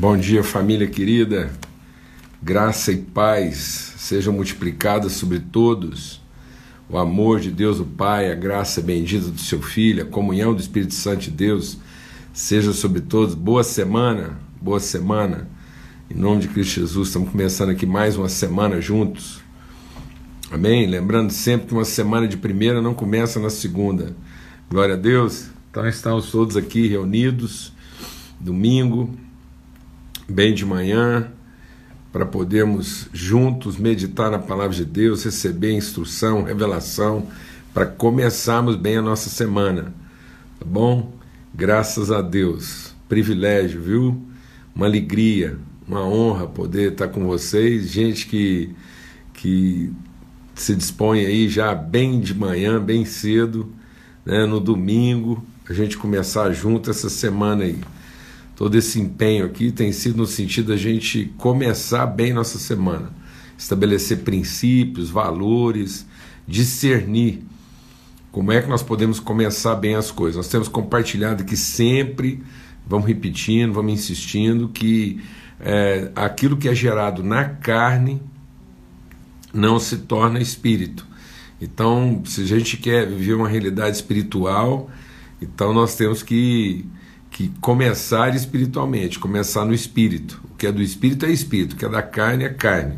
Bom dia, família querida. Graça e paz sejam multiplicadas sobre todos. O amor de Deus, o Pai, a graça bendita do seu Filho, a comunhão do Espírito Santo de Deus seja sobre todos. Boa semana, boa semana. Em nome de Cristo Jesus, estamos começando aqui mais uma semana juntos. Amém? Lembrando sempre que uma semana de primeira não começa na segunda. Glória a Deus. Então estamos todos aqui reunidos, domingo, bem de manhã, para podermos juntos meditar na palavra de Deus, receber instrução, revelação, para começarmos bem a nossa semana. Tá bom? Graças a Deus. Privilégio, viu? Uma alegria, uma honra poder estar com vocês, gente que que se dispõe aí já bem de manhã, bem cedo, né, no domingo, a gente começar junto essa semana aí todo esse empenho aqui tem sido no sentido da gente começar bem nossa semana, estabelecer princípios, valores, discernir como é que nós podemos começar bem as coisas. Nós temos compartilhado aqui sempre, vamos repetindo, vamos insistindo, que é, aquilo que é gerado na carne não se torna espírito. Então, se a gente quer viver uma realidade espiritual, então nós temos que que começar espiritualmente, começar no espírito. O que é do espírito é espírito, o que é da carne é carne.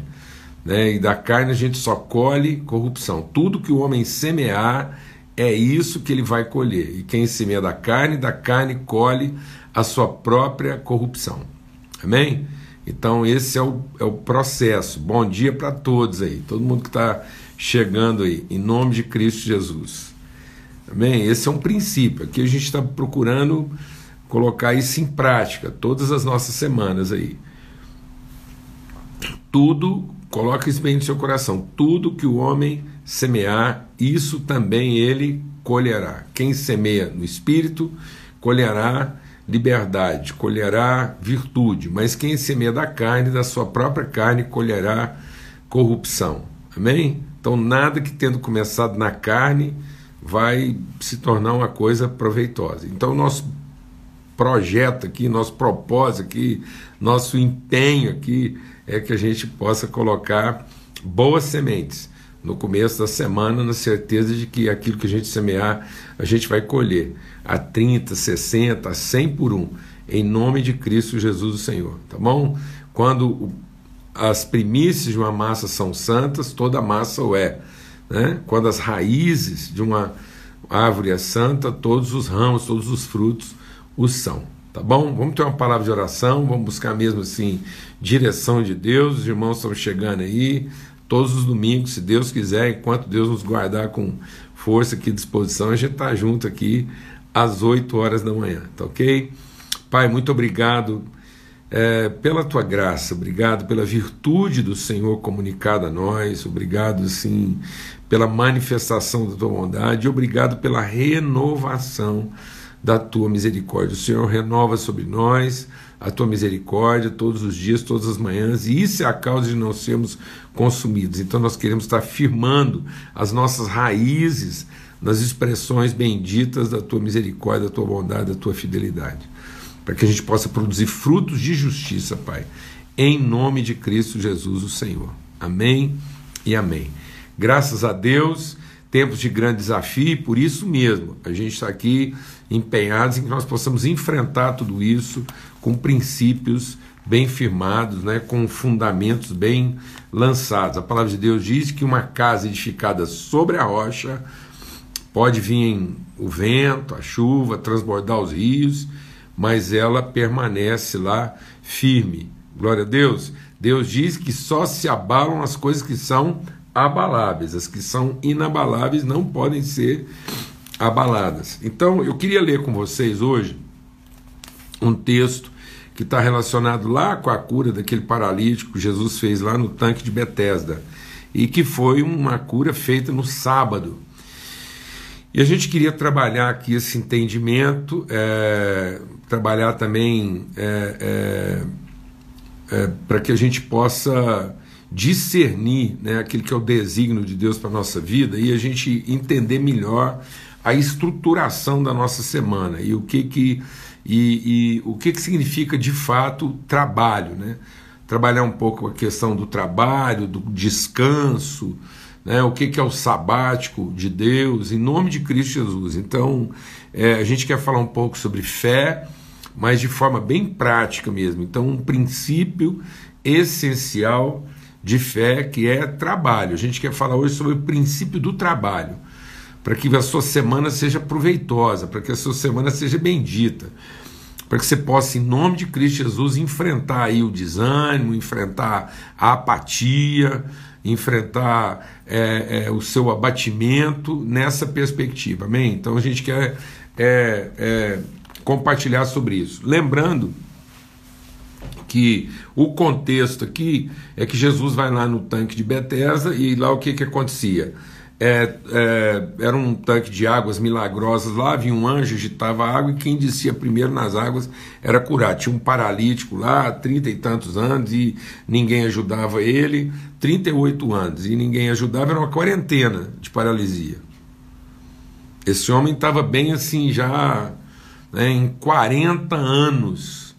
Né? E da carne a gente só colhe corrupção. Tudo que o homem semear é isso que ele vai colher. E quem semeia da carne, da carne colhe a sua própria corrupção. Amém? Então esse é o, é o processo. Bom dia para todos aí, todo mundo que está chegando aí, em nome de Cristo Jesus. Amém? Esse é um princípio. Aqui a gente está procurando colocar isso em prática todas as nossas semanas aí. Tudo, coloca isso bem no seu coração, tudo que o homem semear, isso também ele colherá. Quem semeia no espírito, colherá liberdade, colherá virtude, mas quem semeia da carne, da sua própria carne, colherá corrupção. Amém? Então, nada que tendo começado na carne vai se tornar uma coisa proveitosa. Então, nós projeto aqui, nosso propósito aqui, nosso empenho aqui é que a gente possa colocar boas sementes no começo da semana, na certeza de que aquilo que a gente semear, a gente vai colher a 30, 60, a 100 por um, em nome de Cristo Jesus o Senhor, tá bom? Quando as primícias de uma massa são santas, toda massa o é. Né? Quando as raízes de uma árvore é santa, todos os ramos, todos os frutos o são. Tá bom? Vamos ter uma palavra de oração, vamos buscar mesmo assim direção de Deus. Os irmãos estão chegando aí todos os domingos, se Deus quiser, enquanto Deus nos guardar com força aqui disposição, a gente está junto aqui às 8 horas da manhã, tá ok? Pai, muito obrigado é, pela tua graça, obrigado pela virtude do Senhor comunicada a nós, obrigado, sim, pela manifestação da tua bondade, obrigado pela renovação da tua misericórdia. O Senhor renova sobre nós a tua misericórdia todos os dias, todas as manhãs, e isso é a causa de não sermos consumidos. Então nós queremos estar firmando as nossas raízes nas expressões benditas da tua misericórdia, da tua bondade, da tua fidelidade, para que a gente possa produzir frutos de justiça, Pai, em nome de Cristo Jesus, o Senhor. Amém e amém. Graças a Deus, tempos de grande desafio, e por isso mesmo a gente está aqui empenhados em que nós possamos enfrentar tudo isso com princípios bem firmados, né, com fundamentos bem lançados. A palavra de Deus diz que uma casa edificada sobre a rocha pode vir o vento, a chuva, transbordar os rios, mas ela permanece lá firme. Glória a Deus. Deus diz que só se abalam as coisas que são abaláveis, as que são inabaláveis não podem ser abaladas. Então, eu queria ler com vocês hoje um texto que está relacionado lá com a cura daquele paralítico que Jesus fez lá no tanque de Betesda e que foi uma cura feita no sábado. E a gente queria trabalhar aqui esse entendimento, é, trabalhar também é, é, é para que a gente possa discernir né, aquilo que é o desígnio de Deus para a nossa vida e a gente entender melhor a estruturação da nossa semana e o que que e, e o que, que significa de fato trabalho, né? Trabalhar um pouco a questão do trabalho, do descanso, né? o que, que é o sabático de Deus, em nome de Cristo Jesus. Então, é, a gente quer falar um pouco sobre fé, mas de forma bem prática mesmo. Então, um princípio essencial de fé que é trabalho. A gente quer falar hoje sobre o princípio do trabalho, para que a sua semana seja proveitosa, para que a sua semana seja bendita, para que você possa, em nome de Cristo Jesus, enfrentar aí o desânimo, enfrentar a apatia, enfrentar é, é, o seu abatimento nessa perspectiva. Amém? Então a gente quer é, é compartilhar sobre isso. Lembrando que o contexto aqui é que Jesus vai lá no tanque de Betesda e lá o que, que acontecia? É, é, era um tanque de águas milagrosas lá, vinha um anjo, agitava a água e quem descia primeiro nas águas era curado. Tinha um paralítico lá, trinta e tantos anos, e ninguém ajudava ele, 38 anos, e ninguém ajudava, era uma quarentena de paralisia. Esse homem estava bem assim, já né, em 40 anos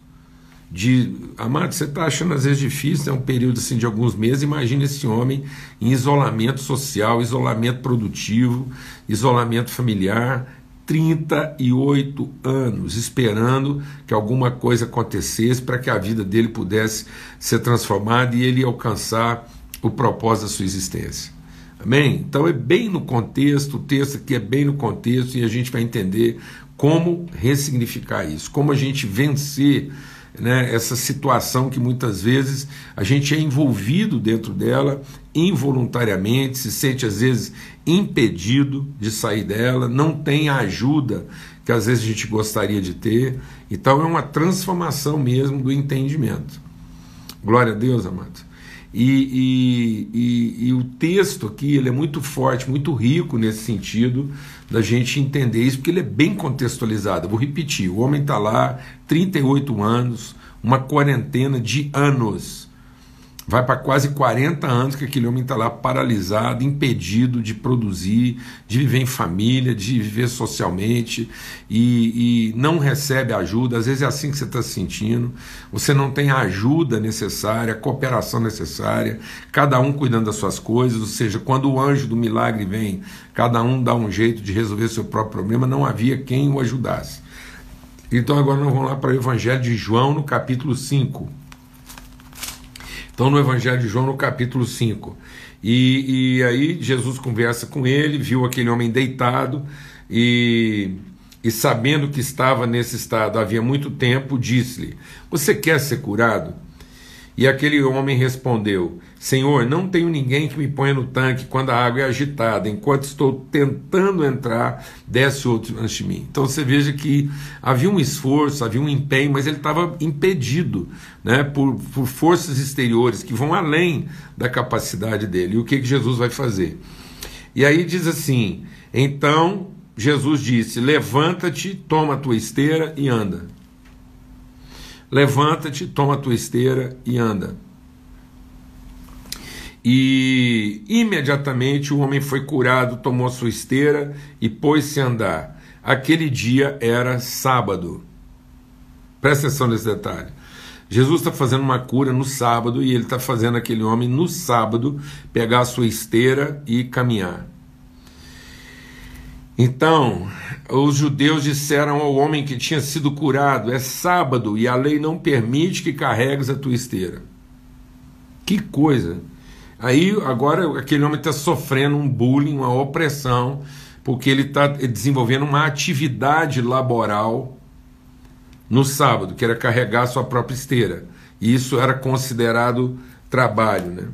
de. Amado, você está achando às vezes difícil, é um período assim de alguns meses. Imagina esse homem em isolamento social, isolamento produtivo, isolamento familiar. 38 anos esperando que alguma coisa acontecesse para que a vida dele pudesse ser transformada e ele alcançar o propósito da sua existência. Amém? Então é bem no contexto, o texto aqui é bem no contexto e a gente vai entender como ressignificar isso, como a gente vencer né, essa situação que muitas vezes a gente é envolvido dentro dela involuntariamente, se sente às vezes impedido de sair dela, não tem a ajuda que às vezes a gente gostaria de ter. Então é uma transformação mesmo do entendimento. Glória a Deus, amado. E, e, e, e, o texto aqui ele é muito forte, muito rico nesse sentido da gente entender isso, porque ele é bem contextualizado. Vou repetir: o homem está lá, 38 anos, uma quarentena de anos vai para quase 40 anos que aquele homem está lá paralisado, impedido de produzir, de viver em família, de viver socialmente e, e não recebe ajuda. Às vezes é assim que você está se sentindo. Você não tem a ajuda necessária, a cooperação necessária, cada um cuidando das suas coisas. Ou seja, quando o anjo do milagre vem, cada um dá um jeito de resolver seu próprio problema, não havia quem o ajudasse. Então agora nós vamos lá para o Evangelho de João, no capítulo 5. Então, no Evangelho de João, no capítulo 5. E, e aí Jesus conversa com ele, viu aquele homem deitado e, e sabendo que estava nesse estado havia muito tempo, disse-lhe: Você quer ser curado? E aquele homem respondeu: Senhor, não tenho ninguém que me ponha no tanque quando a água é agitada. Enquanto estou tentando entrar, desce outro antes de mim. Então você veja que havia um esforço, havia um empenho, mas ele estava impedido né, por, por forças exteriores que vão além da capacidade dele. E o que, que Jesus vai fazer? E aí diz assim: Então Jesus disse: Levanta-te, toma a tua esteira e anda. Levanta-te, toma a tua esteira e anda. E imediatamente o homem foi curado, tomou sua esteira e pôs-se a andar. Aquele dia era sábado. Presta atenção nesse detalhe. Jesus está fazendo uma cura no sábado e ele está fazendo aquele homem no sábado pegar a sua esteira e caminhar. Então, os judeus disseram ao homem que tinha sido curado: É sábado e a lei não permite que carregues a tua esteira. Que coisa! Aí, agora, aquele homem está sofrendo um bullying, uma opressão, porque ele está desenvolvendo uma atividade laboral no sábado, que era carregar sua própria esteira. E isso era considerado trabalho. Né?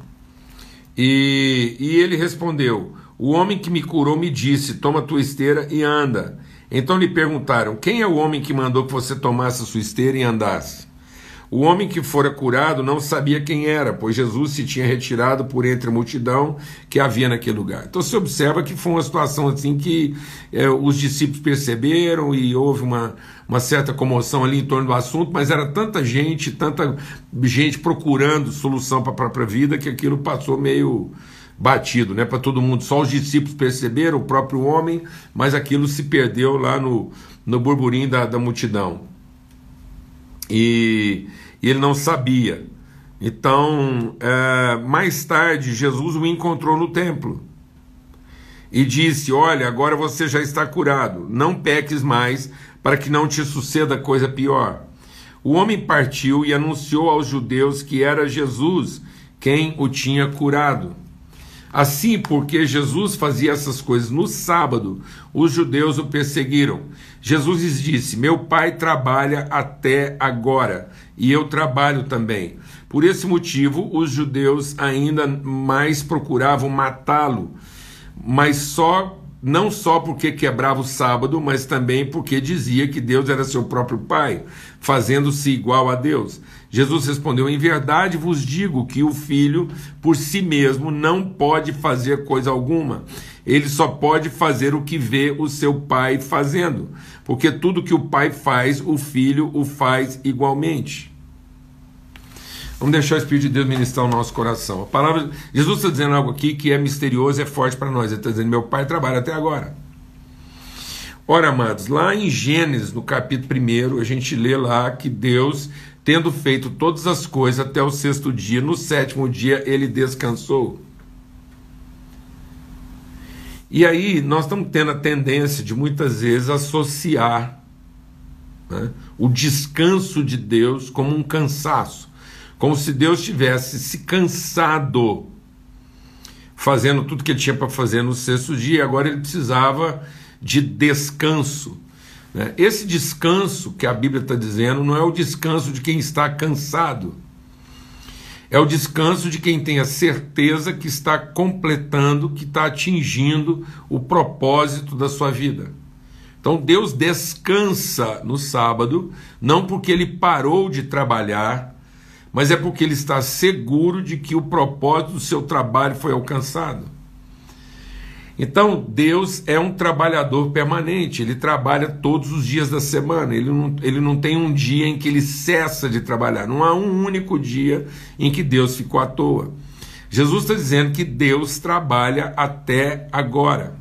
E, e ele respondeu: O homem que me curou me disse: Toma tua esteira e anda. Então lhe perguntaram: Quem é o homem que mandou que você tomasse a sua esteira e andasse? O homem que fora curado não sabia quem era, pois Jesus se tinha retirado por entre a multidão que havia naquele lugar. Então se observa que foi uma situação assim que é, os discípulos perceberam e houve uma, uma certa comoção ali em torno do assunto, mas era tanta gente, tanta gente procurando solução para a própria vida que aquilo passou meio batido, né, para todo mundo. Só os discípulos perceberam, o próprio homem, mas aquilo se perdeu lá no, no burburinho da, da multidão. E, e ele não sabia. Então, é, mais tarde, Jesus o encontrou no templo e disse: Olha, agora você já está curado, não peques mais, para que não te suceda coisa pior. O homem partiu e anunciou aos judeus que era Jesus quem o tinha curado. Assim, porque Jesus fazia essas coisas no sábado, os judeus o perseguiram. Jesus lhes disse: Meu pai trabalha até agora, e eu trabalho também. Por esse motivo, os judeus ainda mais procuravam matá-lo, mas só não só porque quebrava o sábado, mas também porque dizia que Deus era seu próprio pai, fazendo-se igual a Deus. Jesus respondeu: Em verdade vos digo que o filho por si mesmo não pode fazer coisa alguma. Ele só pode fazer o que vê o seu pai fazendo, porque tudo que o pai faz, o filho o faz igualmente. Vamos deixar o Espírito de Deus ministrar o nosso coração. A palavra, Jesus está dizendo algo aqui que é misterioso e é forte para nós. Ele está dizendo: Meu pai trabalha até agora. Ora, amados, lá em Gênesis, no capítulo 1, a gente lê lá que Deus, tendo feito todas as coisas até o sexto dia, no sétimo dia ele descansou. E aí nós estamos tendo a tendência de muitas vezes associar né, o descanso de Deus como um cansaço como se Deus tivesse se cansado fazendo tudo que ele tinha para fazer no sexto dia, agora ele precisava de descanso. Né? Esse descanso que a Bíblia está dizendo não é o descanso de quem está cansado, é o descanso de quem tem a certeza que está completando, que está atingindo o propósito da sua vida. Então Deus descansa no sábado, não porque ele parou de trabalhar, mas é porque ele está seguro de que o propósito do seu trabalho foi alcançado. Então, Deus é um trabalhador permanente, ele trabalha todos os dias da semana, ele não, ele não tem um dia em que ele cessa de trabalhar, não há um único dia em que Deus ficou à toa. Jesus está dizendo que Deus trabalha até agora.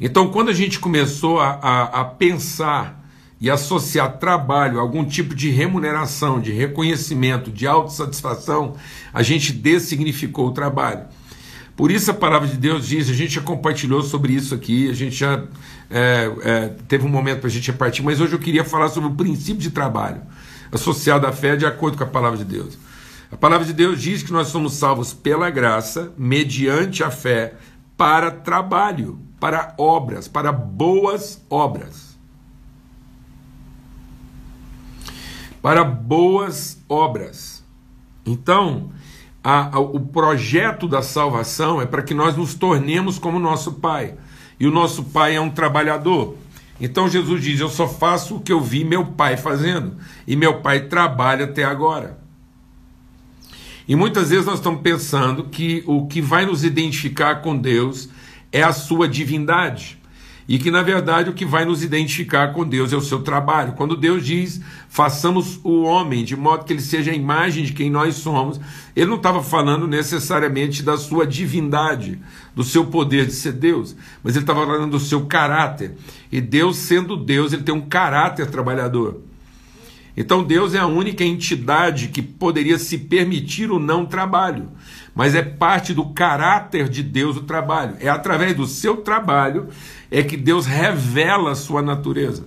Então, quando a gente começou a, a, a pensar e associar trabalho a algum tipo de remuneração, de reconhecimento, de autossatisfação, a gente dessignificou o trabalho. Por isso a palavra de Deus diz, a gente já compartilhou sobre isso aqui, a gente já é, é, teve um momento para a gente repartir, mas hoje eu queria falar sobre o princípio de trabalho associado à fé de acordo com a palavra de Deus. A palavra de Deus diz que nós somos salvos pela graça, mediante a fé, para trabalho, para obras, para boas obras. para boas obras. Então, a, a, o projeto da salvação é para que nós nos tornemos como nosso Pai. E o nosso Pai é um trabalhador. Então Jesus diz: Eu só faço o que eu vi meu Pai fazendo. E meu Pai trabalha até agora. E muitas vezes nós estamos pensando que o que vai nos identificar com Deus é a sua divindade e que na verdade o que vai nos identificar com Deus é o seu trabalho. Quando Deus diz, façamos o homem de modo que ele seja a imagem de quem nós somos, ele não estava falando necessariamente da sua divindade, do seu poder de ser Deus, mas ele estava falando do seu caráter. E Deus, sendo Deus, ele tem um caráter trabalhador. Então Deus é a única entidade que poderia se permitir o não trabalho, mas é parte do caráter de Deus o trabalho. É através do seu trabalho é que Deus revela a sua natureza.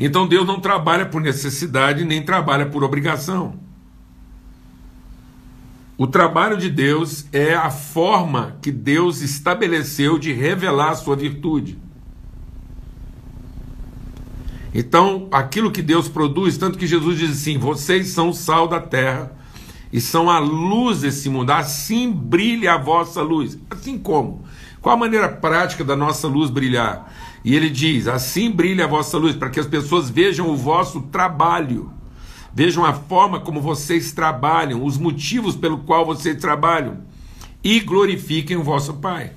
Então Deus não trabalha por necessidade nem trabalha por obrigação. O trabalho de Deus é a forma que Deus estabeleceu de revelar a sua virtude. Então, aquilo que Deus produz, tanto que Jesus diz assim: vocês são o sal da terra e são a luz desse mundo, assim brilha a vossa luz. Assim como? Qual a maneira prática da nossa luz brilhar? E ele diz: assim brilha a vossa luz, para que as pessoas vejam o vosso trabalho, vejam a forma como vocês trabalham, os motivos pelo qual vocês trabalham, e glorifiquem o vosso Pai.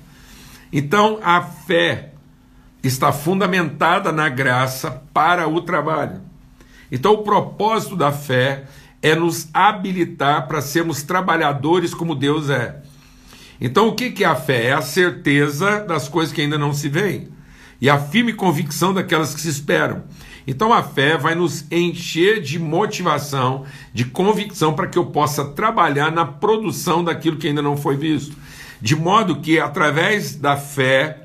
Então, a fé está fundamentada na graça para o trabalho. Então, o propósito da fé é nos habilitar para sermos trabalhadores como Deus é. Então, o que é a fé? É a certeza das coisas que ainda não se veem e a firme convicção daquelas que se esperam. Então a fé vai nos encher de motivação, de convicção para que eu possa trabalhar na produção daquilo que ainda não foi visto. De modo que, através da fé,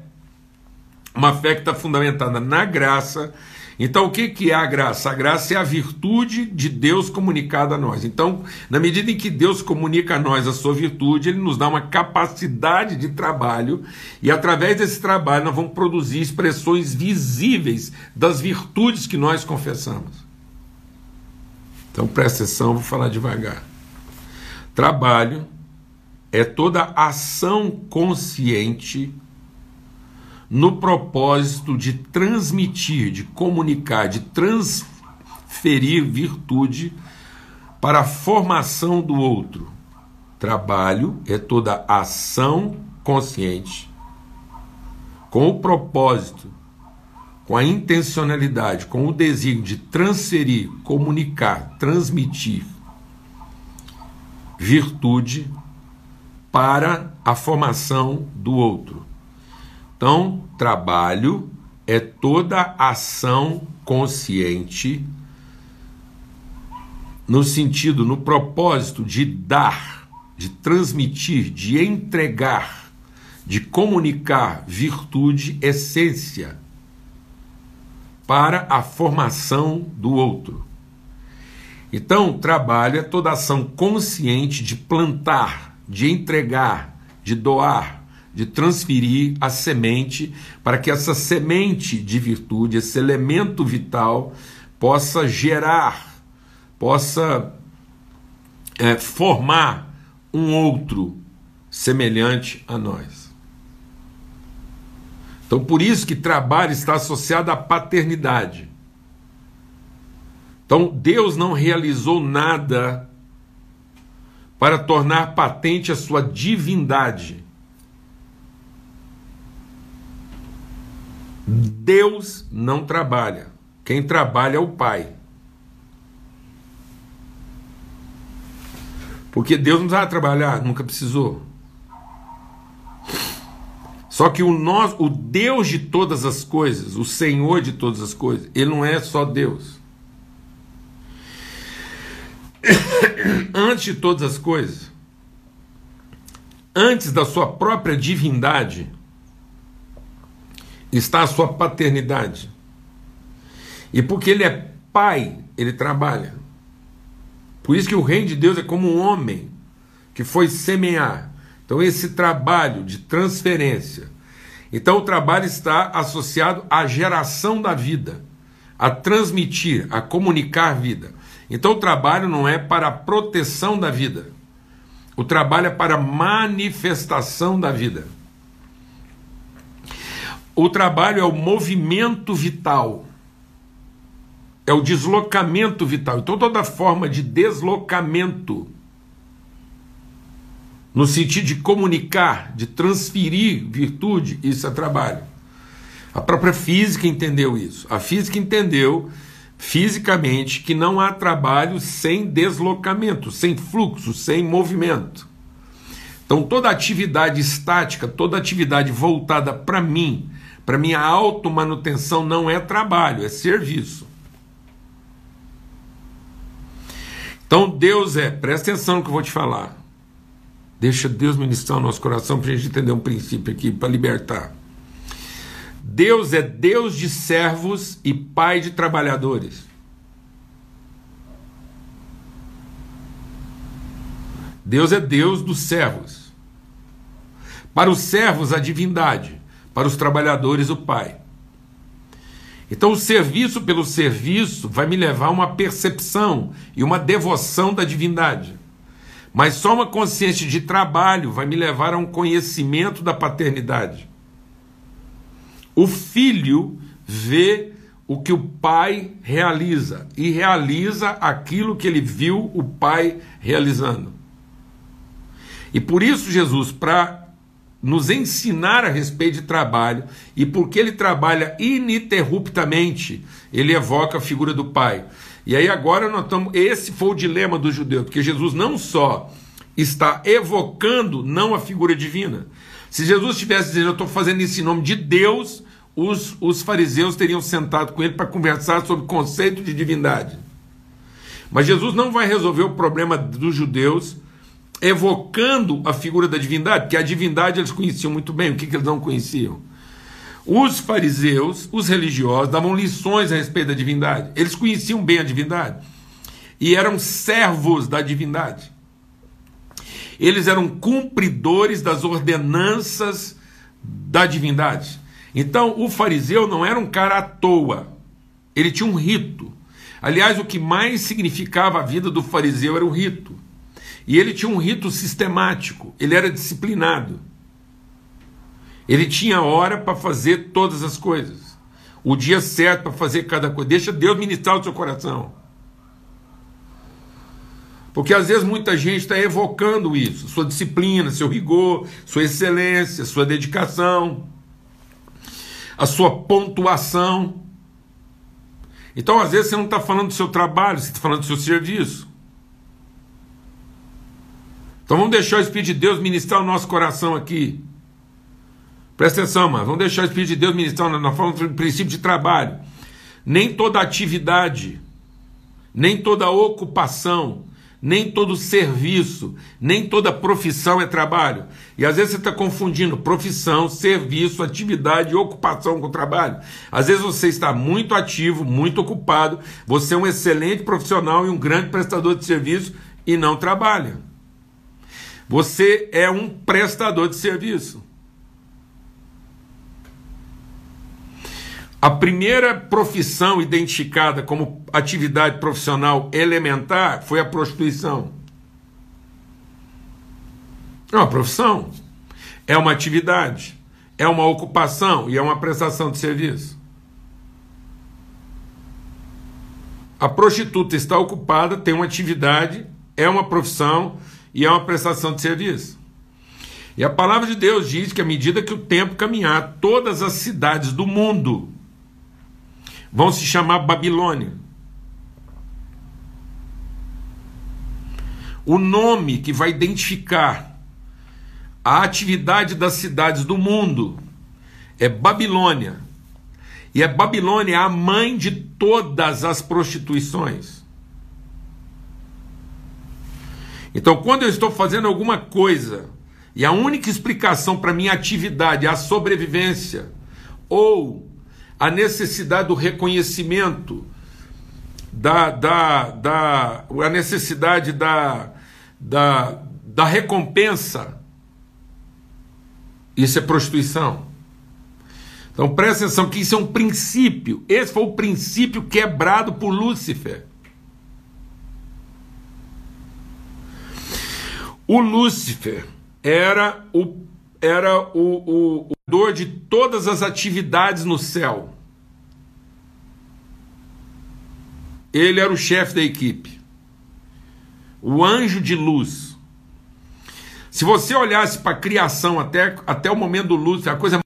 uma fé que está fundamentada na graça, então, o que, que é a graça? A graça é a virtude de Deus comunicada a nós. Então, na medida em que Deus comunica a nós a sua virtude, Ele nos dá uma capacidade de trabalho, e através desse trabalho nós vamos produzir expressões visíveis das virtudes que nós confessamos. Então, presta atenção, vou falar devagar. Trabalho é toda ação consciente no propósito de transmitir, de comunicar, de transferir virtude para a formação do outro. Trabalho é toda ação consciente com o propósito, com a intencionalidade, com o desígnio de transferir, comunicar, transmitir virtude para a formação do outro. Então, trabalho é toda ação consciente no sentido, no propósito de dar, de transmitir, de entregar, de comunicar virtude, essência para a formação do outro. Então, trabalho é toda ação consciente de plantar, de entregar, de doar, de transferir a semente para que essa semente de virtude, esse elemento vital, possa gerar, possa é, formar um outro semelhante a nós. Então, por isso que trabalho está associado à paternidade. Então, Deus não realizou nada para tornar patente a sua divindade. Deus não trabalha. Quem trabalha é o Pai. Porque Deus não precisava trabalhar, nunca precisou. Só que o, nós, o Deus de todas as coisas, o Senhor de todas as coisas, ele não é só Deus. antes de todas as coisas, antes da sua própria divindade, está a sua paternidade. E porque ele é pai, ele trabalha. Por isso que o reino de Deus é como um homem que foi semear. Então, esse trabalho de transferência. Então, o trabalho está associado à geração da vida, a transmitir, a comunicar vida. Então, o trabalho não é para a proteção da vida, o trabalho é para a manifestação da vida. O trabalho é o movimento vital, é o deslocamento vital. Então, toda forma de deslocamento, no sentido de comunicar, de transferir virtude, isso é trabalho. A própria física entendeu isso. A física entendeu fisicamente que não há trabalho sem deslocamento, sem fluxo, sem movimento. Então, toda atividade estática, toda atividade voltada para mim, para mim, a automanutenção não é trabalho, é serviço. Então, Deus é, presta atenção no que eu vou te falar. Deixa Deus ministrar o nosso coração para a gente entender um princípio aqui, para libertar. Deus é Deus de servos e Pai de trabalhadores. Deus é Deus dos servos. Para os servos, a divindade para os trabalhadores o Pai. Então, o serviço pelo serviço vai me levar a uma percepção e uma devoção da divindade. Mas só uma consciência de trabalho vai me levar a um conhecimento da paternidade. O filho vê o que o pai realiza e realiza aquilo que ele viu o pai realizando. E por isso, Jesus, para nos ensinar a respeito de trabalho e porque ele trabalha ininterruptamente, ele evoca a figura do Pai. E aí agora nós estamos. Esse foi o dilema do judeu, porque Jesus não só está evocando não a figura divina. Se Jesus estivesse dizendo, eu estou fazendo isso em nome de Deus, os, os fariseus teriam sentado com ele para conversar sobre o conceito de divindade. Mas Jesus não vai resolver o problema dos judeus evocando a figura da divindade, porque a divindade eles conheciam muito bem, o que, que eles não conheciam? Os fariseus, os religiosos, davam lições a respeito da divindade. Eles conheciam bem a divindade e eram servos da divindade. Eles eram cumpridores das ordenanças da divindade. Então, o fariseu não era um cara à toa. Ele tinha um rito. Aliás, o que mais significava a vida do fariseu era o rito. E ele tinha um rito sistemático, ele era disciplinado. Ele tinha hora para fazer todas as coisas. O dia certo para fazer cada coisa. Deixa Deus ministrar o seu coração. Porque às vezes muita gente está evocando isso, sua disciplina, seu rigor, sua excelência, sua dedicação, a sua pontuação. Então, às vezes, você não está falando do seu trabalho, você está falando do seu serviço. Então vamos deixar o Espírito de Deus ministrar o nosso coração aqui. Presta atenção, mano. Vamos deixar o Espírito de Deus ministrar. Nós falamos do princípio de trabalho. Nem toda atividade, nem toda ocupação, nem todo serviço, nem toda profissão é trabalho. E às vezes você está confundindo profissão, serviço, atividade ocupação com trabalho. Às vezes você está muito ativo, muito ocupado, você é um excelente profissional e um grande prestador de serviço e não trabalha. Você é um prestador de serviço. A primeira profissão identificada como atividade profissional elementar foi a prostituição. É uma profissão, é uma atividade, é uma ocupação e é uma prestação de serviço. A prostituta está ocupada, tem uma atividade, é uma profissão e é uma prestação de serviço. E a palavra de Deus diz que à medida que o tempo caminhar, todas as cidades do mundo vão se chamar Babilônia. O nome que vai identificar a atividade das cidades do mundo é Babilônia. E a Babilônia a mãe de todas as prostituições. Então, quando eu estou fazendo alguma coisa e a única explicação para minha atividade é a sobrevivência ou a necessidade do reconhecimento, da, da, da, a necessidade da, da, da recompensa. Isso é prostituição. Então presta atenção que isso é um princípio. Esse foi o princípio quebrado por Lúcifer. O Lúcifer era o era o, o, o dor de todas as atividades no céu. Ele era o chefe da equipe, o anjo de luz. Se você olhasse para a criação até, até o momento do luz, a coisa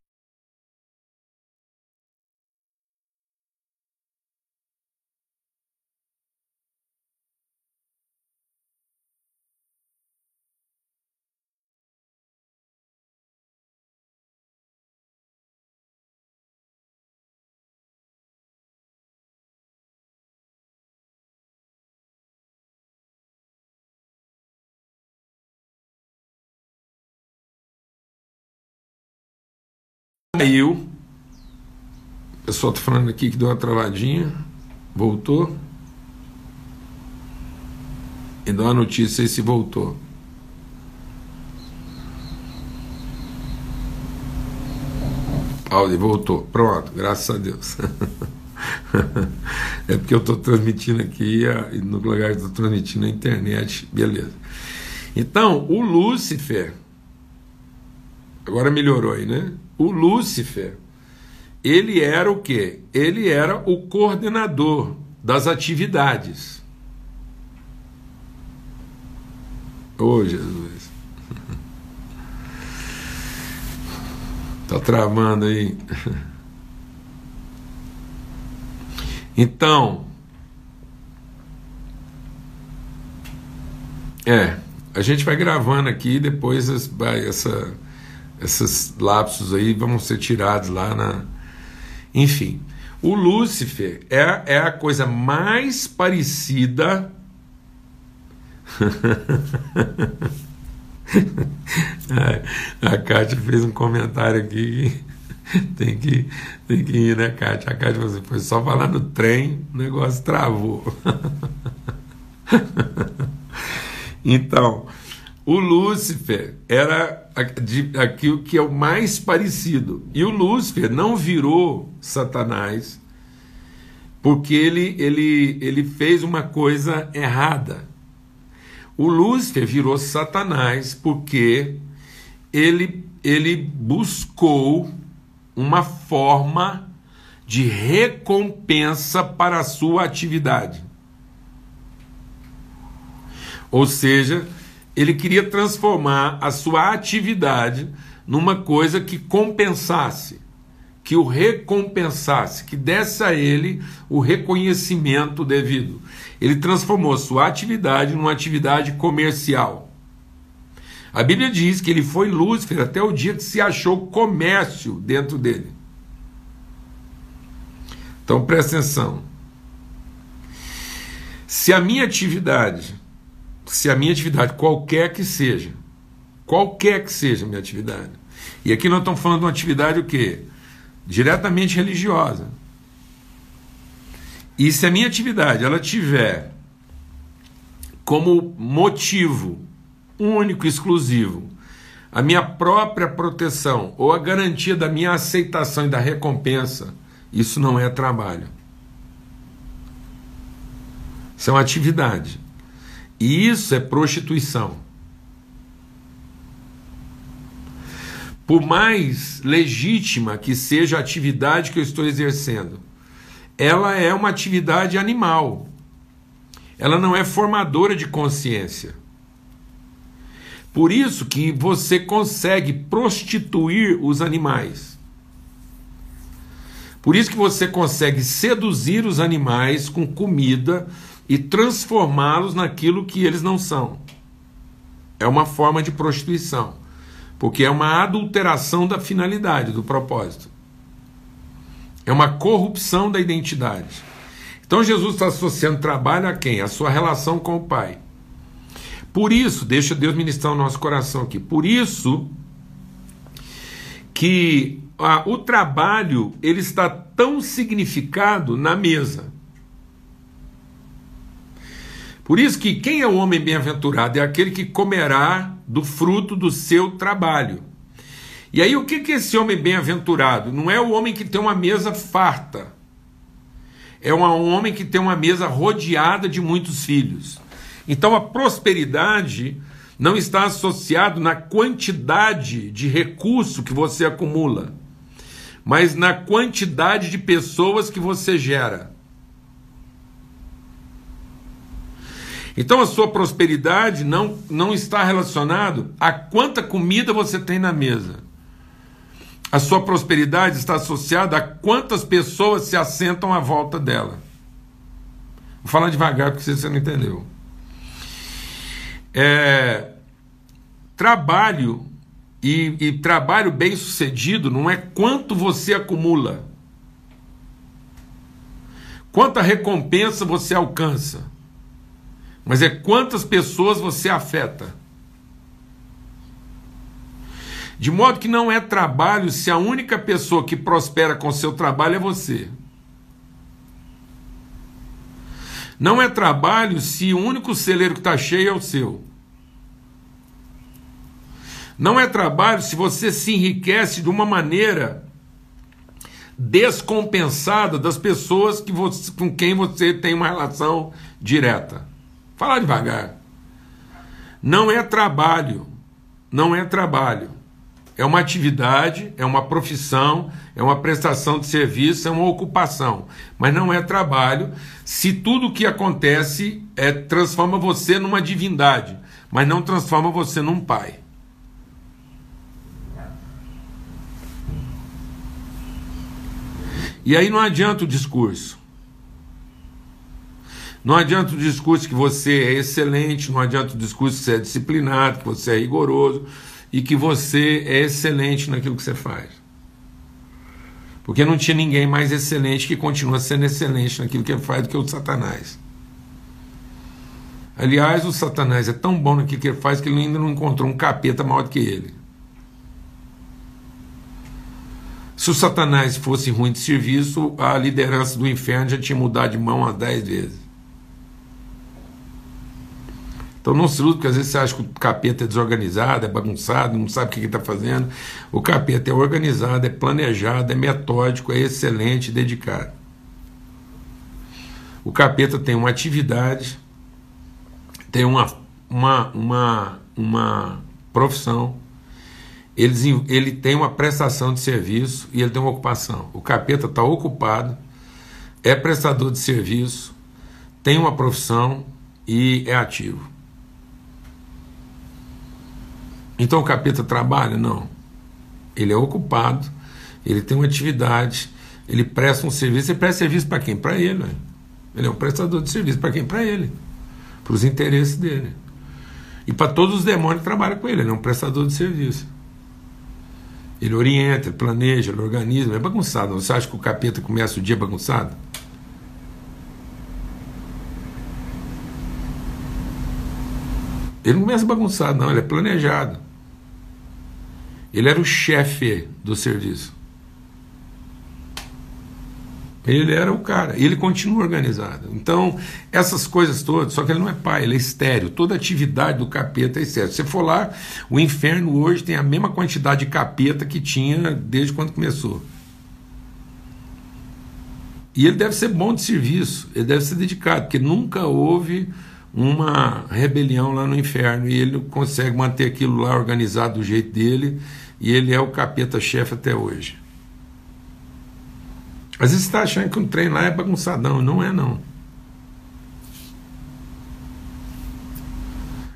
Caiu. O pessoal está falando aqui que deu uma travadinha. Voltou. E dá uma notícia aí se voltou. Audi voltou. Pronto, graças a Deus. é porque eu estou transmitindo aqui e no lugar estou transmitindo na internet. Beleza. Então, o Lúcifer. Agora melhorou aí, né? O Lúcifer, ele era o quê? Ele era o coordenador das atividades. Oh, Jesus. Tá travando aí. Então, é, a gente vai gravando aqui depois essa esses lapsos aí vão ser tirados lá na. Enfim, o Lúcifer é, é a coisa mais parecida. a Kátia fez um comentário aqui. Tem que, tem que ir, né, Kátia? A Kátia falou assim, foi só falar no trem, o negócio travou. então, o Lúcifer era aquilo que é o mais parecido. E o Lúcifer não virou Satanás porque ele, ele, ele fez uma coisa errada. O Lúcifer virou Satanás porque ele, ele buscou uma forma de recompensa para a sua atividade. Ou seja, ele queria transformar a sua atividade numa coisa que compensasse, que o recompensasse, que desse a ele o reconhecimento devido. Ele transformou sua atividade numa atividade comercial. A Bíblia diz que ele foi Lúcifer até o dia que se achou comércio dentro dele. Então presta atenção. Se a minha atividade se a minha atividade, qualquer que seja, qualquer que seja a minha atividade, e aqui nós estamos falando de uma atividade o quê? Diretamente religiosa. E se a minha atividade ela tiver como motivo único exclusivo a minha própria proteção ou a garantia da minha aceitação e da recompensa, isso não é trabalho. Isso é uma atividade. E isso é prostituição. Por mais legítima que seja a atividade que eu estou exercendo, ela é uma atividade animal. Ela não é formadora de consciência. Por isso que você consegue prostituir os animais. Por isso que você consegue seduzir os animais com comida e transformá-los naquilo que eles não são. É uma forma de prostituição, porque é uma adulteração da finalidade, do propósito. É uma corrupção da identidade. Então Jesus está associando trabalho a quem? A sua relação com o Pai. Por isso, deixa Deus ministrar o nosso coração aqui. Por isso que ah, o trabalho ele está tão significado na mesa. Por isso que quem é o homem bem-aventurado é aquele que comerá do fruto do seu trabalho. E aí o que é esse homem bem-aventurado? Não é o homem que tem uma mesa farta. É um homem que tem uma mesa rodeada de muitos filhos. Então a prosperidade não está associado na quantidade de recurso que você acumula, mas na quantidade de pessoas que você gera. Então a sua prosperidade não, não está relacionado a quanta comida você tem na mesa. A sua prosperidade está associada a quantas pessoas se assentam à volta dela. Vou falar devagar porque você não entendeu. É, trabalho e, e trabalho bem sucedido não é quanto você acumula, quanta recompensa você alcança mas é quantas pessoas você afeta. De modo que não é trabalho se a única pessoa que prospera com seu trabalho é você. Não é trabalho se o único celeiro que está cheio é o seu. Não é trabalho se você se enriquece de uma maneira descompensada das pessoas que você, com quem você tem uma relação direta. Falar devagar. Não é trabalho. Não é trabalho. É uma atividade, é uma profissão, é uma prestação de serviço, é uma ocupação. Mas não é trabalho se tudo o que acontece é, transforma você numa divindade, mas não transforma você num pai. E aí não adianta o discurso. Não adianta o discurso que você é excelente, não adianta o discurso que você é disciplinado, que você é rigoroso e que você é excelente naquilo que você faz. Porque não tinha ninguém mais excelente que continua sendo excelente naquilo que ele faz do que o Satanás. Aliás, o Satanás é tão bom naquilo que ele faz que ele ainda não encontrou um capeta maior do que ele. Se o Satanás fosse ruim de serviço, a liderança do inferno já tinha mudado de mão há dez vezes. Então não se ilude, porque às vezes você acha que o capeta é desorganizado, é bagunçado, não sabe o que está fazendo. O capeta é organizado, é planejado, é metódico, é excelente, dedicado. O capeta tem uma atividade, tem uma, uma, uma, uma profissão, ele, ele tem uma prestação de serviço e ele tem uma ocupação. O capeta está ocupado, é prestador de serviço, tem uma profissão e é ativo. Então o capeta trabalha? Não. Ele é ocupado, ele tem uma atividade, ele presta um serviço. Ele presta serviço para quem? Para ele. Ele é um prestador de serviço. Para quem? Para ele. Para os interesses dele. E para todos os demônios que trabalham com ele. Ele é um prestador de serviço. Ele orienta, ele planeja, ele organiza. é bagunçado. Você acha que o capeta começa o dia bagunçado? Ele não começa bagunçado, não. Ele é planejado. Ele era o chefe do serviço. Ele era o cara, e ele continua organizado. Então, essas coisas todas, só que ele não é pai, ele é estéreo. Toda atividade do capeta é estéreo. Se você for lá, o inferno hoje tem a mesma quantidade de capeta que tinha desde quando começou. E ele deve ser bom de serviço, ele deve ser dedicado, porque nunca houve uma rebelião lá no inferno e ele consegue manter aquilo lá organizado do jeito dele e ele é o capeta-chefe até hoje. Às vezes você está achando que um trem lá é bagunçadão, não é não.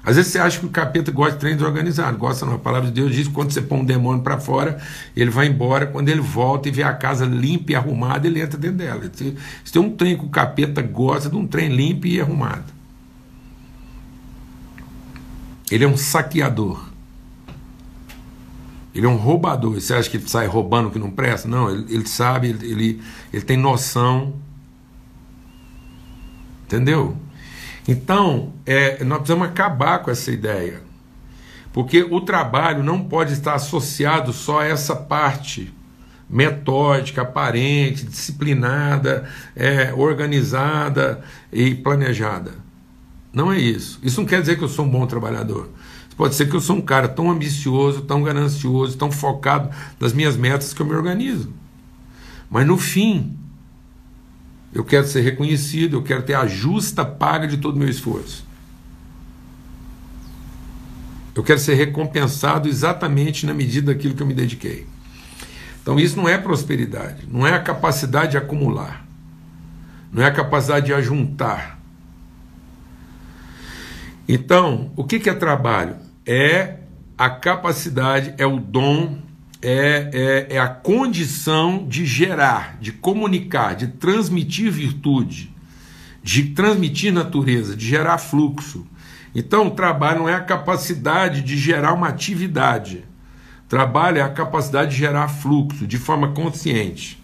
Às vezes você acha que o capeta gosta de trem desorganizado. Gosta não. A palavra de Deus diz que quando você põe um demônio para fora, ele vai embora. Quando ele volta e vê a casa limpa e arrumada, ele entra dentro dela. Se tem um trem que o capeta gosta de um trem limpo e arrumado. Ele é um saqueador. Ele é um roubador. Você acha que ele sai roubando o que não presta? Não, ele, ele sabe, ele, ele, ele tem noção. Entendeu? Então, é, nós precisamos acabar com essa ideia. Porque o trabalho não pode estar associado só a essa parte metódica, aparente, disciplinada, é, organizada e planejada. Não é isso. Isso não quer dizer que eu sou um bom trabalhador. Pode ser que eu sou um cara tão ambicioso, tão ganancioso, tão focado nas minhas metas que eu me organizo. Mas no fim, eu quero ser reconhecido, eu quero ter a justa paga de todo o meu esforço. Eu quero ser recompensado exatamente na medida daquilo que eu me dediquei. Então isso não é prosperidade, não é a capacidade de acumular, não é a capacidade de ajuntar. Então, o que é trabalho? é a capacidade, é o dom, é, é, é a condição de gerar, de comunicar, de transmitir virtude, de transmitir natureza, de gerar fluxo. Então, o trabalho não é a capacidade de gerar uma atividade. Trabalho é a capacidade de gerar fluxo de forma consciente.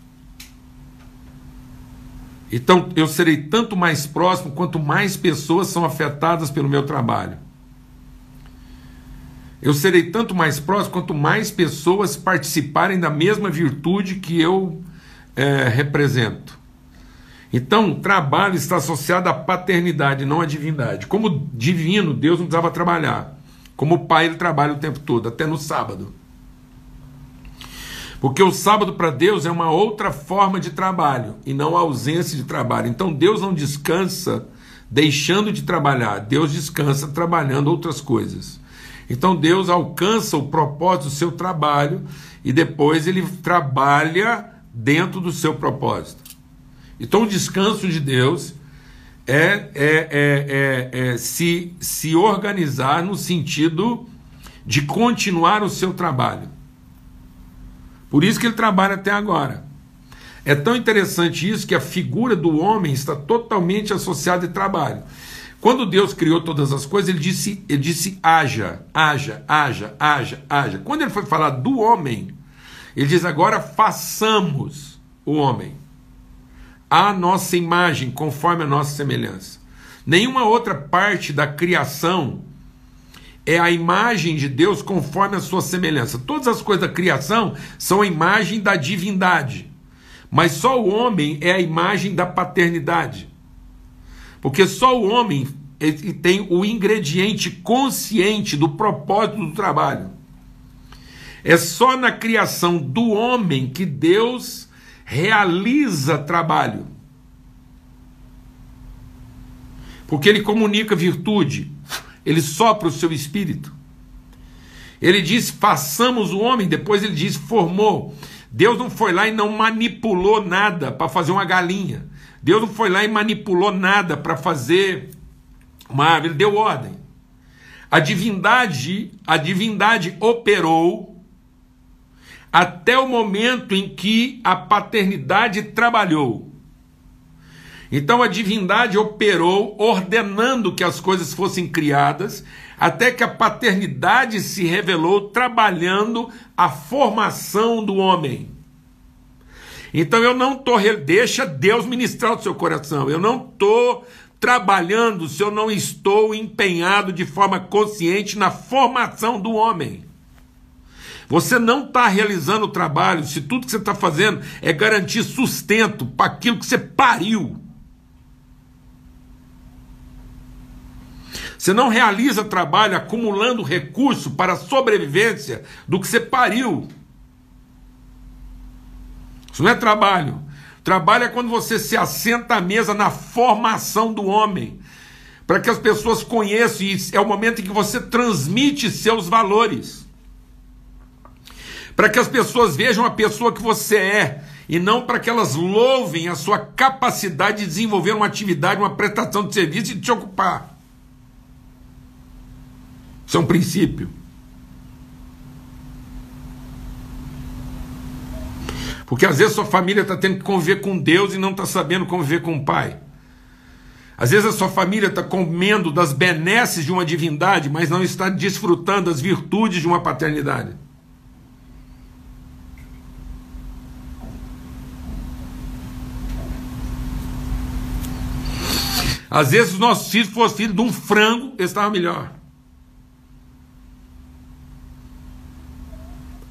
Então, eu serei tanto mais próximo quanto mais pessoas são afetadas pelo meu trabalho. Eu serei tanto mais próximo quanto mais pessoas participarem da mesma virtude que eu é, represento. Então, trabalho está associado à paternidade, não à divindade. Como divino, Deus não precisava trabalhar. Como pai, ele trabalha o tempo todo, até no sábado. Porque o sábado para Deus é uma outra forma de trabalho e não a ausência de trabalho. Então Deus não descansa deixando de trabalhar, Deus descansa trabalhando outras coisas. Então Deus alcança o propósito do seu trabalho e depois ele trabalha dentro do seu propósito. Então o descanso de Deus é, é, é, é, se, se organizar no sentido de continuar o seu trabalho. Por isso que ele trabalha até agora. É tão interessante isso que a figura do homem está totalmente associada ao trabalho. Quando Deus criou todas as coisas, ele disse, ele disse haja, haja, haja, haja, haja. Quando ele foi falar do homem, ele diz agora façamos. o homem, à nossa imagem, conforme a nossa semelhança. Nenhuma outra parte da criação é a imagem de Deus conforme a sua semelhança. Todas as coisas da criação são a imagem da divindade, mas só o homem é a imagem da paternidade. Porque só o homem tem o ingrediente consciente do propósito do trabalho. É só na criação do homem que Deus realiza trabalho. Porque ele comunica virtude, ele sopra o seu espírito. Ele diz: façamos o homem, depois ele diz: formou. Deus não foi lá e não manipulou nada para fazer uma galinha. Deus não foi lá e manipulou nada para fazer uma árvore, ele deu ordem. A divindade, a divindade operou até o momento em que a paternidade trabalhou. Então a divindade operou ordenando que as coisas fossem criadas, até que a paternidade se revelou trabalhando a formação do homem. Então eu não estou, deixa Deus ministrar o seu coração, eu não estou trabalhando se eu não estou empenhado de forma consciente na formação do homem. Você não está realizando o trabalho se tudo que você está fazendo é garantir sustento para aquilo que você pariu. Você não realiza trabalho acumulando recurso para a sobrevivência do que você pariu. Isso não é trabalho. Trabalho é quando você se assenta à mesa na formação do homem, para que as pessoas conheçam, e é o momento em que você transmite seus valores. Para que as pessoas vejam a pessoa que você é, e não para que elas louvem a sua capacidade de desenvolver uma atividade, uma prestação de serviço e de te ocupar. Isso é um princípio. Porque às vezes sua família está tendo que conviver com Deus e não está sabendo conviver com o Pai. Às vezes a sua família está comendo das benesses de uma divindade, mas não está desfrutando das virtudes de uma paternidade. Às vezes os nossos filhos fossem filhos de um frango, estava melhor.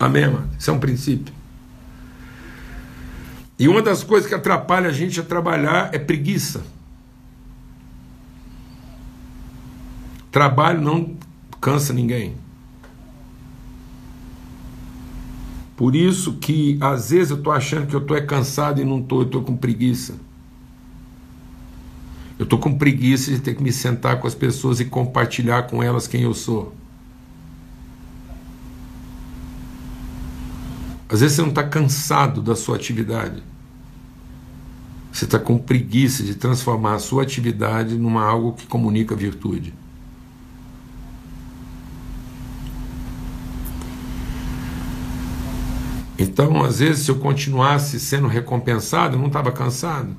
Amém, mano? Isso é um princípio. E uma das coisas que atrapalha a gente a trabalhar é preguiça. Trabalho não cansa ninguém. Por isso que às vezes eu estou achando que eu estou é cansado e não estou, eu estou com preguiça. Eu estou com preguiça de ter que me sentar com as pessoas e compartilhar com elas quem eu sou. Às vezes você não está cansado da sua atividade. Você está com preguiça de transformar a sua atividade numa algo que comunica virtude. Então, às vezes, se eu continuasse sendo recompensado, eu não estava cansado.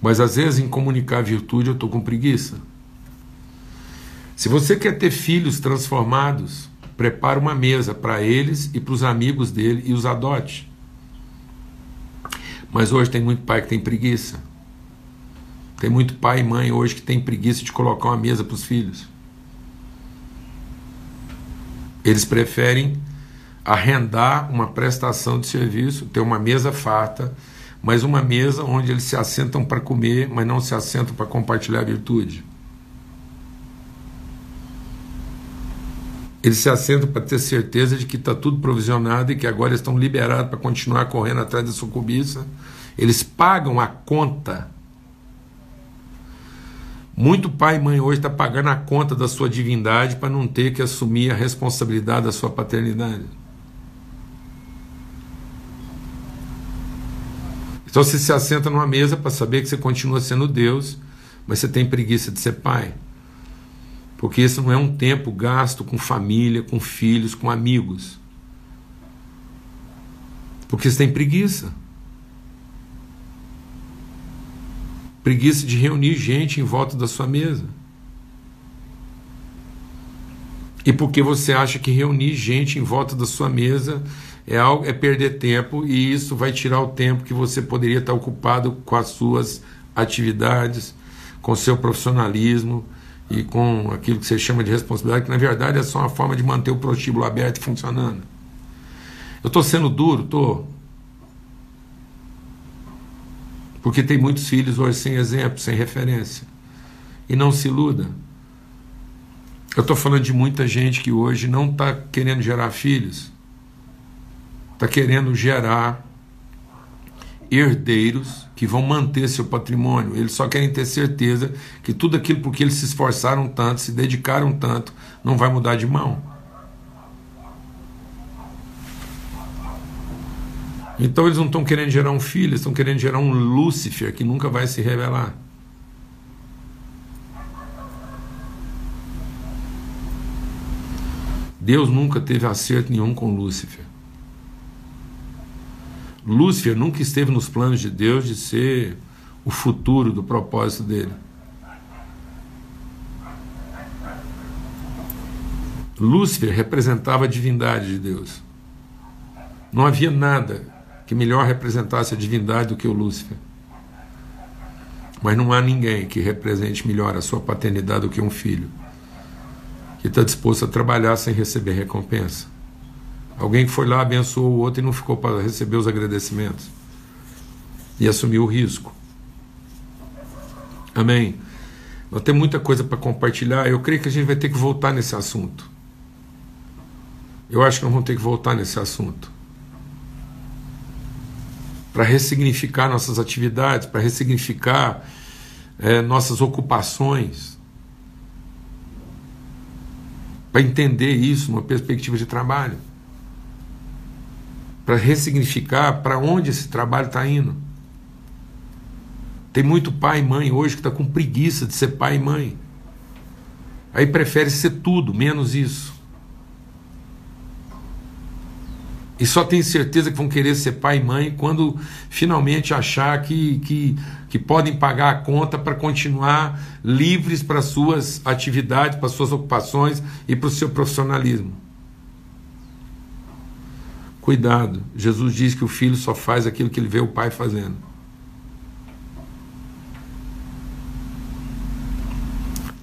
Mas às vezes, em comunicar virtude, eu estou com preguiça. Se você quer ter filhos transformados, prepare uma mesa para eles e para os amigos dele e os adote. Mas hoje tem muito pai que tem preguiça. Tem muito pai e mãe hoje que tem preguiça de colocar uma mesa para os filhos. Eles preferem arrendar uma prestação de serviço, ter uma mesa farta, mas uma mesa onde eles se assentam para comer, mas não se assentam para compartilhar virtude. Eles se assentam para ter certeza de que está tudo provisionado e que agora estão liberados para continuar correndo atrás da sua cobiça. Eles pagam a conta. Muito pai e mãe hoje está pagando a conta da sua divindade para não ter que assumir a responsabilidade da sua paternidade. Então você se assenta numa mesa para saber que você continua sendo Deus, mas você tem preguiça de ser pai. Porque esse não é um tempo gasto com família, com filhos, com amigos. Porque você tem preguiça. Preguiça de reunir gente em volta da sua mesa. E porque você acha que reunir gente em volta da sua mesa é, algo, é perder tempo e isso vai tirar o tempo que você poderia estar ocupado com as suas atividades, com seu profissionalismo e com aquilo que você chama de responsabilidade, que na verdade é só uma forma de manter o prostíbulo aberto e funcionando. Eu estou sendo duro, estou. Porque tem muitos filhos hoje sem exemplo, sem referência. E não se iluda. Eu estou falando de muita gente que hoje não está querendo gerar filhos, está querendo gerar herdeiros que vão manter seu patrimônio. Eles só querem ter certeza que tudo aquilo por que eles se esforçaram tanto, se dedicaram tanto, não vai mudar de mão. Então eles não estão querendo gerar um filho, eles estão querendo gerar um Lúcifer que nunca vai se revelar. Deus nunca teve acerto nenhum com Lúcifer. Lúcifer nunca esteve nos planos de Deus de ser o futuro do propósito dele. Lúcifer representava a divindade de Deus. Não havia nada que melhor representasse a divindade do que o Lúcifer. Mas não há ninguém que represente melhor a sua paternidade do que um filho, que está disposto a trabalhar sem receber recompensa. Alguém que foi lá, abençoou o outro e não ficou para receber os agradecimentos. E assumiu o risco. Amém. Nós temos muita coisa para compartilhar. Eu creio que a gente vai ter que voltar nesse assunto. Eu acho que nós vamos ter que voltar nesse assunto para ressignificar nossas atividades, para ressignificar é, nossas ocupações, para entender isso numa perspectiva de trabalho, para ressignificar para onde esse trabalho está indo. Tem muito pai e mãe hoje que está com preguiça de ser pai e mãe. Aí prefere ser tudo, menos isso. e só tem certeza que vão querer ser pai e mãe quando finalmente achar que, que, que podem pagar a conta para continuar livres para suas atividades, para suas ocupações e para o seu profissionalismo. Cuidado, Jesus diz que o filho só faz aquilo que ele vê o pai fazendo.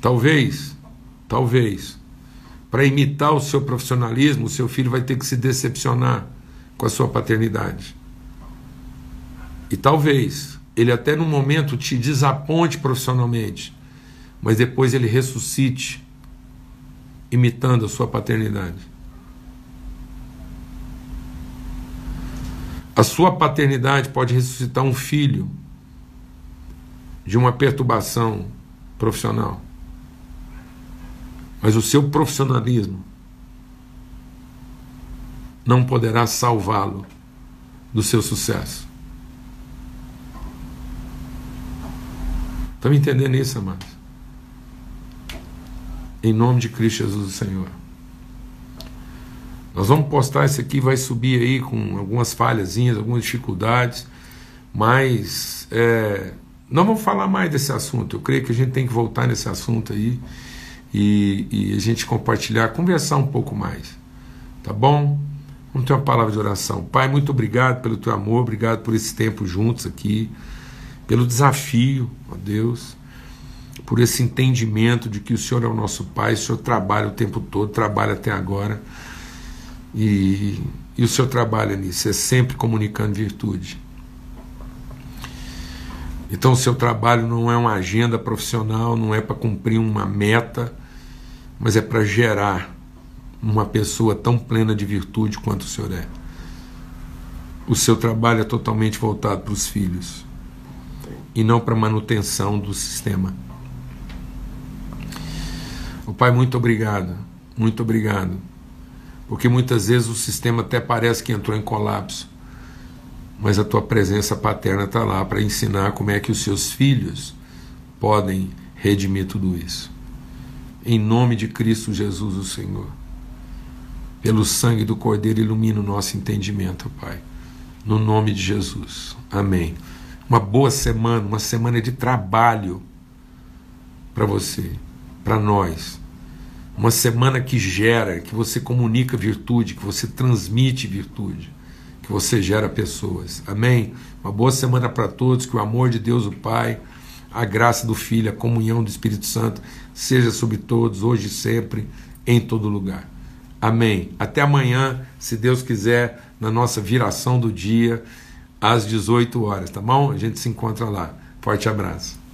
Talvez, talvez, para imitar o seu profissionalismo, o seu filho vai ter que se decepcionar com a sua paternidade. E talvez ele até no momento te desaponte profissionalmente, mas depois ele ressuscite imitando a sua paternidade. A sua paternidade pode ressuscitar um filho de uma perturbação profissional. Mas o seu profissionalismo não poderá salvá-lo do seu sucesso. Estão me entendendo isso, amados? Em nome de Cristo Jesus, o Senhor. Nós vamos postar isso aqui, vai subir aí com algumas falhazinhas, algumas dificuldades, mas é, não vamos falar mais desse assunto. Eu creio que a gente tem que voltar nesse assunto aí e, e a gente compartilhar, conversar um pouco mais. Tá bom? Vamos ter uma palavra de oração. Pai, muito obrigado pelo teu amor, obrigado por esse tempo juntos aqui, pelo desafio, ó Deus, por esse entendimento de que o Senhor é o nosso Pai, o Senhor trabalha o tempo todo, trabalha até agora. E, e o Senhor trabalha nisso, é sempre comunicando virtude. Então, o seu trabalho não é uma agenda profissional, não é para cumprir uma meta, mas é para gerar uma pessoa tão plena de virtude quanto o Senhor é. O seu trabalho é totalmente voltado para os filhos e não para a manutenção do sistema. O Pai, muito obrigado, muito obrigado, porque muitas vezes o sistema até parece que entrou em colapso mas a tua presença paterna está lá para ensinar como é que os seus filhos podem redimir tudo isso. Em nome de Cristo Jesus, o Senhor. Pelo sangue do Cordeiro, ilumina o nosso entendimento, Pai. No nome de Jesus. Amém. Uma boa semana, uma semana de trabalho para você, para nós. Uma semana que gera, que você comunica virtude, que você transmite virtude, que você gera pessoas. Amém? Uma boa semana para todos, que o amor de Deus, o Pai, a graça do Filho, a comunhão do Espírito Santo seja sobre todos, hoje e sempre, em todo lugar. Amém. Até amanhã, se Deus quiser, na nossa viração do dia, às 18 horas, tá bom? A gente se encontra lá. Forte abraço.